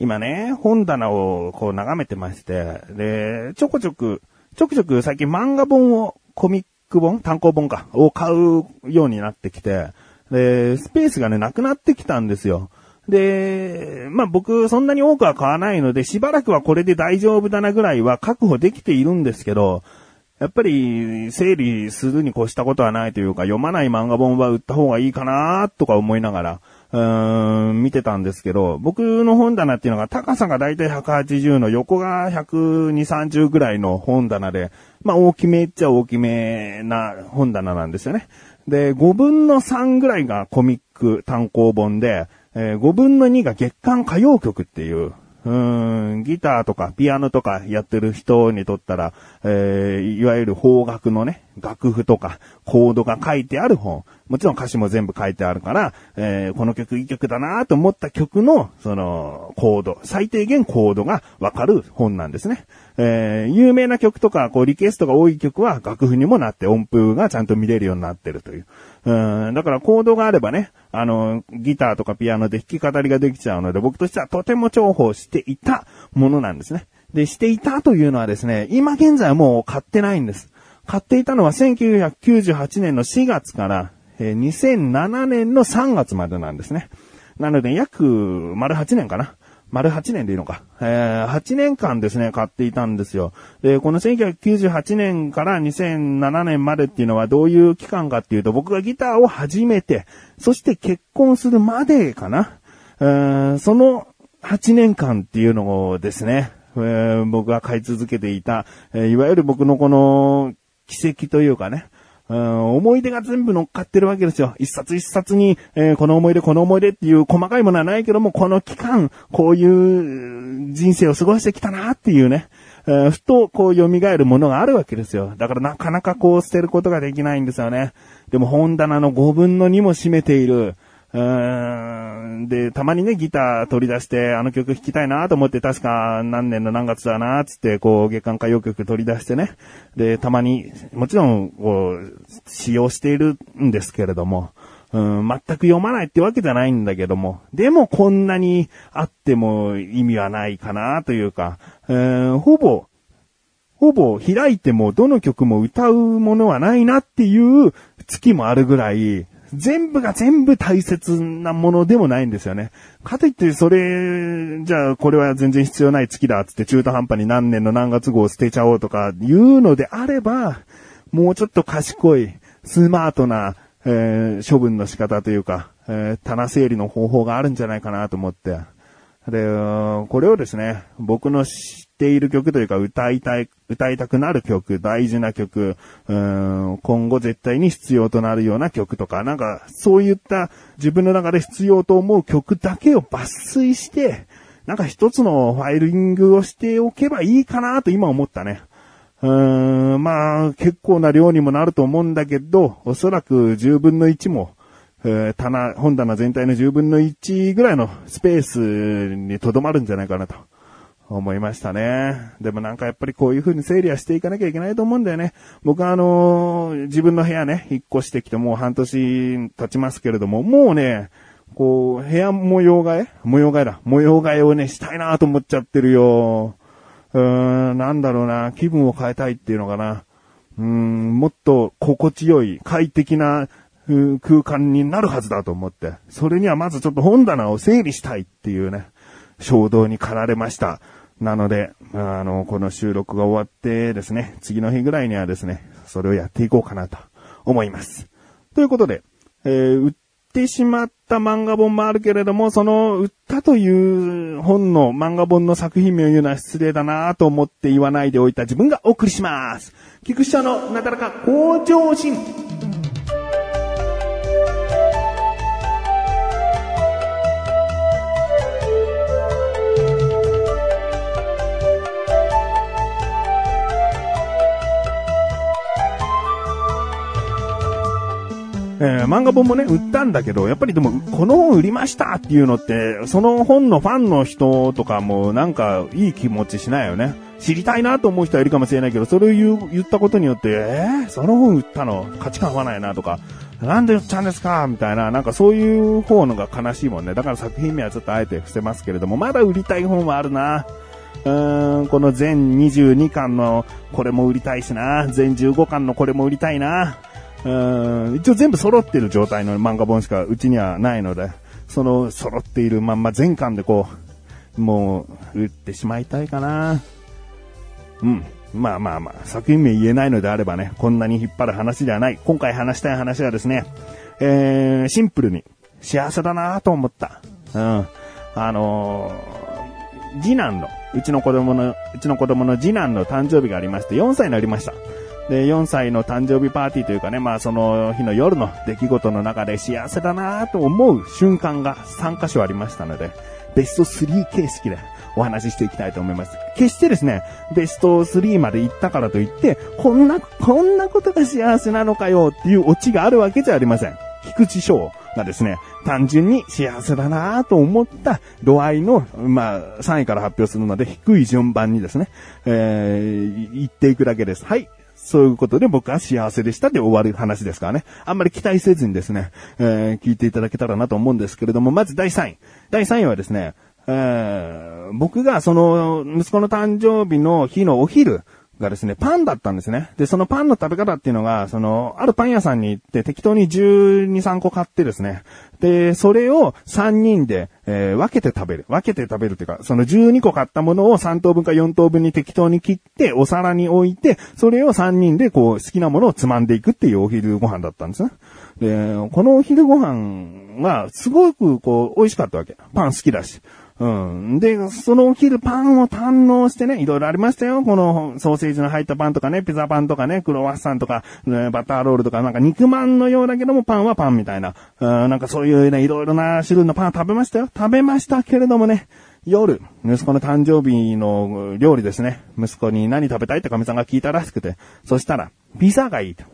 今ね、本棚をこう眺めてまして、で、ちょこちょく、ちょくちょく最近漫画本を、コミック本単行本か、を買うようになってきて、で、スペースがね、なくなってきたんですよ。で、まあ僕そんなに多くは買わないので、しばらくはこれで大丈夫だなぐらいは確保できているんですけど、やっぱり整理するに越したことはないというか、読まない漫画本は売った方がいいかなとか思いながら、うーん、見てたんですけど、僕の本棚っていうのが高さがだいたい180の横が120、30ぐらいの本棚で、まあ大きめっちゃ大きめな本棚なんですよね。で、5分の3ぐらいがコミック単行本で、えー5分の2が月間歌謡曲っていう、うん、ギターとかピアノとかやってる人にとったら、えーいわゆる邦楽のね、楽譜とかコードが書いてある本。もちろん歌詞も全部書いてあるから、えーこの曲いい曲だなと思った曲の、その、コード、最低限コードがわかる本なんですね。えー有名な曲とか、こう、リクエストが多い曲は楽譜にもなって音符がちゃんと見れるようになってるという。うん、だからコードがあればね、あの、ギターとかピアノで弾き語りができちゃうので、僕としてはとても重宝していたものなんですね。で、していたというのはですね、今現在はもう買ってないんです。買っていたのは1998年の4月から、え2007年の3月までなんですね。なので、約、丸8年かな。丸8年でいいのか。えー、8年間ですね、買っていたんですよ。で、この1998年から2007年までっていうのはどういう期間かっていうと、僕がギターを始めて、そして結婚するまでかな。えーその8年間っていうのをですね、えー僕が買い続けていた、えーいわゆる僕のこの奇跡というかね、うん思い出が全部乗っかってるわけですよ。一冊一冊に、えーこの思い出、この思い出っていう細かいものはないけども、この期間、こういう人生を過ごしてきたなっていうね、えーふとこう蘇るものがあるわけですよ。だからなかなかこう捨てることができないんですよね。でも本棚の5分の2も占めている、うんで、たまにね、ギター取り出して、あの曲弾きたいなと思って、確か何年の何月だなつって、こう、月間歌謡曲取り出してね。で、たまに、もちろん、こう、使用しているんですけれども、うん、全く読まないってわけじゃないんだけども、でもこんなにあっても意味はないかなというか、えーほぼ、ほぼ開いてもどの曲も歌うものはないなっていう月もあるぐらい、全部が全部大切なものでもないんですよね。かといって、それ、じゃあこれは全然必要ない月だつって中途半端に何年の何月号を捨てちゃおうとかいうのであれば、もうちょっと賢い、スマートな、えー処分の仕方というか、えー棚整理の方法があるんじゃないかなと思って。で、これをですね、僕の知っている曲というか歌いたい、歌いたくなる曲、大事な曲、うん今後絶対に必要となるような曲とか、なんかそういった自分の中で必要と思う曲だけを抜粋して、なんか一つのファイリングをしておけばいいかなと今思ったね。うーん、まあ、結構な量にもなると思うんだけど、おそらく10分の1も、えー棚、本棚全体の10分の1ぐらいのスペースにとどまるんじゃないかなと思いましたね。でもなんかやっぱりこういう風に整理はしていかなきゃいけないと思うんだよね。僕はあのー自分の部屋ね、引っ越してきてもう半年経ちますけれども、もうね、こう、部屋模様替え？模様替えだ。模様替えをね、したいなと思っちゃってるよ。うーん、なんだろうな、気分を変えたいっていうのかな。うーん、もっと心地よい、快適な空間になるはずだと思って。それにはまずちょっと本棚を整理したいっていうね、衝動に駆られました。なので、あの、この収録が終わってですね、次の日ぐらいにはですね、それをやっていこうかなと思います。ということで、えー売ってしまった漫画本もあるけれども、その売ったという本の漫画本の作品名を言うのは失礼だなと思って言わないでおいた自分がお送りします。菊池社のなだらか向上心。漫画本もね、売ったんだけど、やっぱりでも、この本売りましたっていうのって、その本のファンの人とかもなんかいい気持ちしないよね。知りたいなと思う人はいるかもしれないけど、それを言言ったことによって、えー、その本売ったの？価値観合わないなとか、なんで売っちゃうんですか？みたいな、なんかそういう方のが悲しいもんね。だから作品名はちょっとあえて伏せますけれども、まだ売りたい本はあるな。うーん、この全22巻のこれも売りたいしな。全15巻のこれも売りたいな。うん、一応全部揃ってる状態の漫画本しかうちにはないので、その揃っているまんま全巻でこう、もう、売ってしまいたいかな。うん。まあまあまあ、作品名言えないのであればね、こんなに引っ張る話ではない。今回話したい話はですね、えー、シンプルに幸せだなと思った。うん。あのー、次男の、うちの子供の、うちの子供の次男の誕生日がありまして、4歳になりました。で、4歳の誕生日パーティーというかね、まあその日の夜の出来事の中で幸せだなと思う瞬間が3箇所ありましたので、ベスト3形式でお話ししていきたいと思います。決してですね、ベスト3まで行ったからといって、こんな、こんなことが幸せなのかよっていうオチがあるわけじゃありません。菊池翔がですね、単純に幸せだなぁと思った度合いの、まあ、3位から発表するので、低い順番にですね、えー、言っていくだけです。はい。そういうことで僕は幸せでしたで終わる話ですからね。あんまり期待せずにですね、えー、聞いていただけたらなと思うんですけれども、まず第3位。第3位はですね、えー、僕がその息子の誕生日の日のお昼がですね、パンだったんですね。で、そのパンの食べ方っていうのが、その、あるパン屋さんに行って適当に12、3個買ってですね。で、それを3人で、えー、分けて食べる。分けて食べるっていうか、その12個買ったものを3等分か4等分に適当に切って、お皿に置いて、それを3人でこう、好きなものをつまんでいくっていうお昼ご飯だったんですね。で、このお昼ご飯は、すごくこう、美味しかったわけ。パン好きだし。うん。で、そのお昼パンを堪能してね、いろいろありましたよ。このソーセージの入ったパンとかね、ピザパンとかね、クロワッサンとか、バターロールとか、なんか肉まんのようだけどもパンはパンみたいな。うん、なんかそういうね、いろいろな種類のパン食べましたよ。食べましたけれどもね、夜、息子の誕生日の料理ですね。息子に何食べたいって神さんが聞いたらしくて。そしたら、ピザがいいと。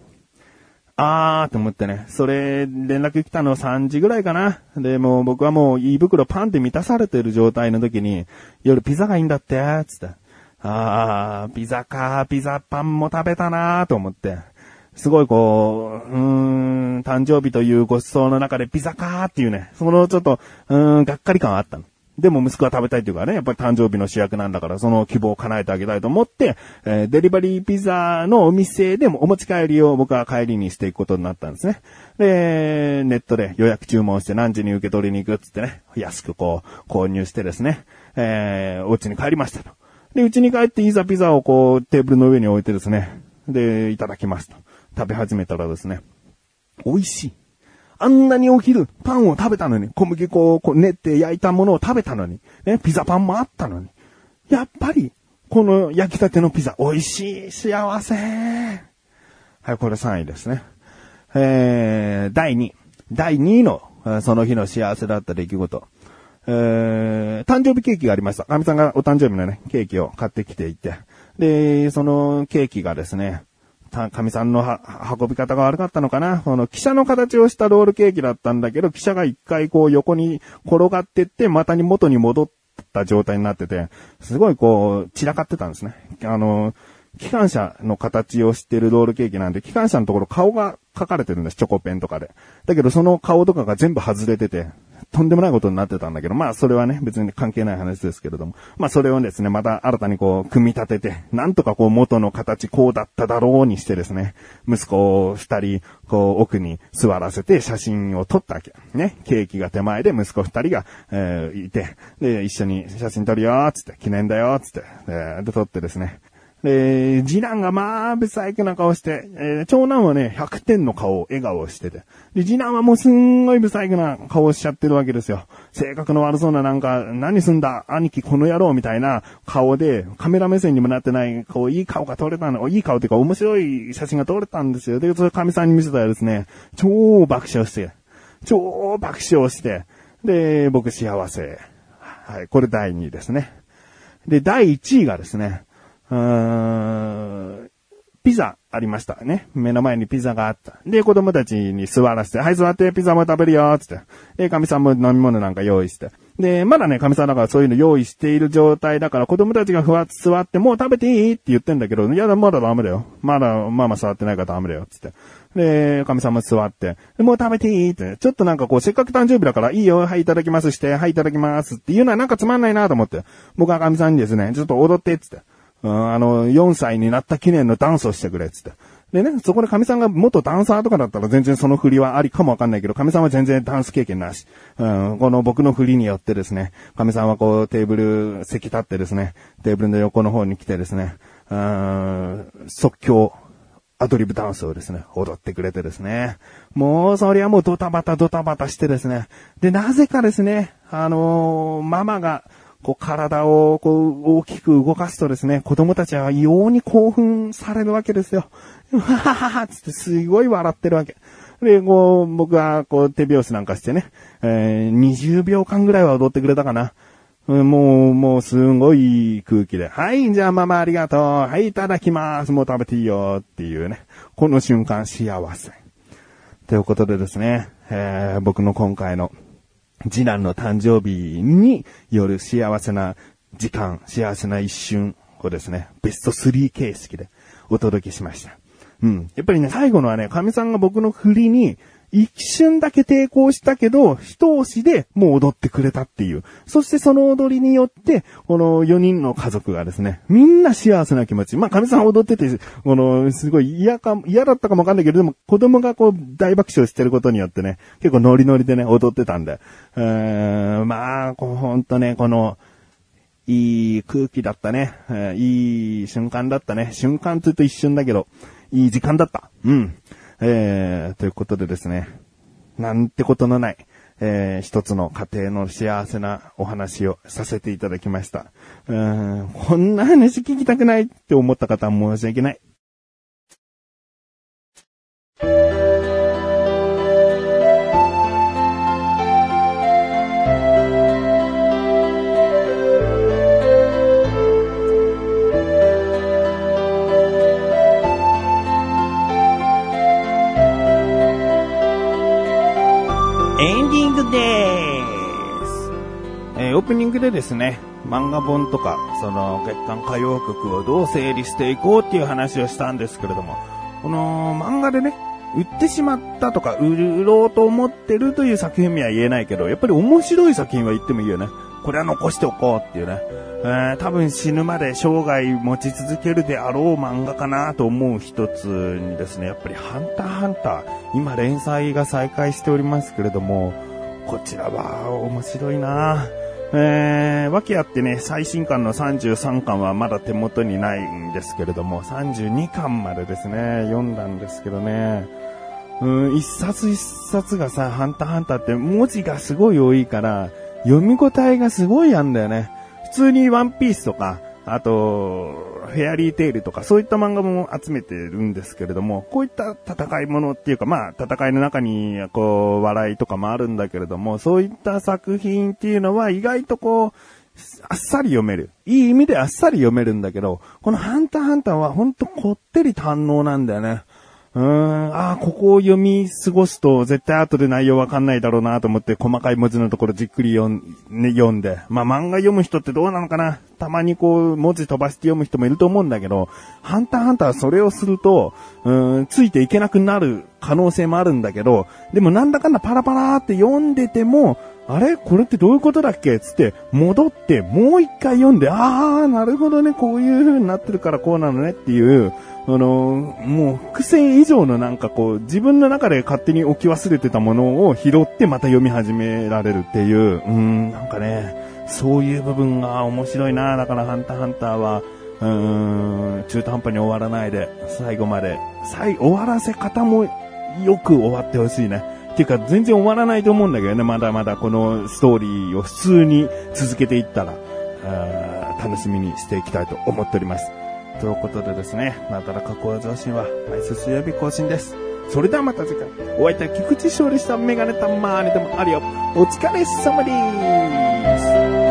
あーと思ってね。それ、連絡来たの3時ぐらいかな。で、もう僕はもう胃袋パンで満たされてる状態の時に、夜ピザがいいんだって、つって。あー、ピザか、ピザパンも食べたなーと思って。すごいこう、うーん、誕生日というご馳走の中でピザかーっていうね、そのちょっと、うーん、がっかり感あったの。でも息子は食べたいっていうかね、やっぱり誕生日の主役なんだから、その希望を叶えてあげたいと思って、えーデリバリーピザのお店でもお持ち帰りを僕は帰りにしていくことになったんですね。で、ネットで予約注文して何時に受け取りに行くっつってね、安くこう、購入してですね、えー、お家に帰りましたと。で、家に帰っていざピザをこう、テーブルの上に置いてですね、で、いただきますと。食べ始めたらですね、美味しい。あんなにお昼、パンを食べたのに、小麦粉をこう練って焼いたものを食べたのに、ね、ピザパンもあったのに、やっぱり、この焼きたてのピザ、美味しい、幸せ。はい、これ3位ですね。えー、第2。第2位の、その日の幸せだった出来事。えー、誕生日ケーキがありました。かみさんがお誕生日のね、ケーキを買ってきていて。で、そのケーキがですね、たかみさんのは運び方が悪かったのかな？この、汽車の形をしたロールケーキだったんだけど、汽車が一回こう横に転がってって、またに元に戻った状態になってて、すごいこう、散らかってたんですね。あの、機関車の形をしてるロールケーキなんで、機関車のところ顔が書かれてるんです、チョコペンとかで。だけどその顔とかが全部外れてて、とんでもないことになってたんだけど、まあそれはね、別に関係ない話ですけれども、まあそれをですね、また新たにこう、組み立てて、なんとかこう元の形こうだっただろうにしてですね、息子を二人、こう奥に座らせて写真を撮ったわけ。ね、ケーキが手前で息子二人が、えーいて、で、一緒に写真撮るよーつって、記念だよーつって、えで撮ってですね、で、次男がまあ、不細工な顔して、えー長男はね、100点の顔、笑顔をしてて。で、次男はもうすんごい不細工な顔をしちゃってるわけですよ。性格の悪そうななんか、何すんだ、兄貴この野郎みたいな顔で、カメラ目線にもなってない、こう、いい顔が撮れたの、いい顔っていうか面白い写真が撮れたんですよ。で、それ神さんに見せたらですね、超爆笑して、超爆笑して、で、僕幸せ。はい、これ第2位ですね。で、第1位がですね、うーんピザありましたね。目の前にピザがあった。で、子供たちに座らせて、はい、座ってピザも食べるよ、つって。で、神さんも飲み物なんか用意して。で、まだね、神さんだからそういうの用意している状態だから、子供たちがふわっと座って、もう食べていい？って言ってんだけど、いやだ、まだダメだよ。まだ、ママ座ってないからダメだよ、つって。で、神さんも座って、もう食べていい？って、ちょっとなんかこう、せっかく誕生日だから、いいよ、はい、いただきますして、はい、いただきますっていうのはなんかつまんないなと思って、僕は神さんにですね、ちょっと踊って、つって。あの、4歳になった記念のダンスをしてくれ、つって。でね、そこで神さんが元ダンサーとかだったら全然その振りはありかもわかんないけど、神さんは全然ダンス経験なし。うん、この僕の振りによってですね、神さんはこうテーブル席立ってですね、テーブルの横の方に来てですね、うん、即興、アドリブダンスをですね、踊ってくれてですね。もう、そりゃもうドタバタドタバタしてですね。で、なぜかですね、あのーママが、こう体をこう大きく動かすとですね、子供たちは異様に興奮されるわけですよ。わはははつってすごい笑ってるわけ。で、こう、僕はこう手拍子なんかしてね、えー20秒間ぐらいは踊ってくれたかな。もう、もうすんごい空気で。はい、じゃあママありがとう。はい、いただきます。もう食べていいよっていうね。この瞬間幸せ。ということでですね、えー僕の今回の次男の誕生日による幸せな時間、幸せな一瞬をですね、ベスト3形式でお届けしました。うん。やっぱりね、最後のはね、神さんが僕の振りに一瞬だけ抵抗したけど、一押しでもう踊ってくれたっていう。そしてその踊りによって、この4人の家族がですね、みんな幸せな気持ち。まあ、神さん踊ってて、この、すごい嫌か、嫌だったかもわかんないけど、でも子供がこう大爆笑してることによってね、結構ノリノリでね、踊ってたんで。うーん、まあ、こうほんとね、この、いい空気だったね。いい瞬間だったね。瞬間というと一瞬だけど、いい時間だった。うん。えー、ということでですね。なんてことのない、えー、一つの家庭の幸せなお話をさせていただきました。うん、こんな話聞きたくないって思った方は申し訳ない。ープニングでですね、漫画本とか、その月刊歌謡曲をどう整理していこうっていう話をしたんですけれども、この漫画でね、売ってしまったとか、売ろうと思ってるという作品名は言えないけど、やっぱり面白い作品は言ってもいいよね。これは残しておこうっていうね。えー多分死ぬまで生涯持ち続けるであろう漫画かなと思う一つにですね、やっぱりハンターハンター、今連載が再開しておりますけれども、こちらは面白いなえー、訳あってね、最新巻の33巻はまだ手元にないんですけれども、32巻までですね、読んだんですけどね、うん、一冊一冊がさ、ハンターハンターって文字がすごい多いから、読み応えがすごいあんだよね。普通にワンピースとか、あと、フェアリーテイルとか、そういった漫画も集めてるんですけれども、こういった戦いものっていうか、まあ、戦いの中に、こう、笑いとかもあるんだけれども、そういった作品っていうのは意外とこう、あっさり読める。いい意味であっさり読めるんだけど、このハンターハンターはほんとこってり堪能なんだよね。うん、ああ、ここを読み過ごすと絶対後で内容わかんないだろうなと思って細かい文字のところじっくり読ん,、ね、読んで。まあ漫画読む人ってどうなのかな。たまにこう文字飛ばして読む人もいると思うんだけど、ハンターハンターはそれをすると、うん、ついていけなくなる可能性もあるんだけど、でもなんだかんだパラパラって読んでても、あれ？これってどういうことだっけ？つって、戻って、もう一回読んで、あー、なるほどね、こういう風になってるからこうなのねっていう、あのーもう伏線以上のなんかこう、自分の中で勝手に置き忘れてたものを拾ってまた読み始められるっていう、うん、なんかね、そういう部分が面白いな。だからハンターハンターは、うーん、中途半端に終わらないで、最後まで、最、終わらせ方もよく終わってほしいね。っていうか、全然終わらないと思うんだけどね、まだまだこのストーリーを普通に続けていったら、楽しみにしていきたいと思っております。ということでですね、なだらか向上心は毎週水曜日更新です。それではまた次回、お相手は菊池勝利したメガネたまーにでもあるよ。お疲れ様です。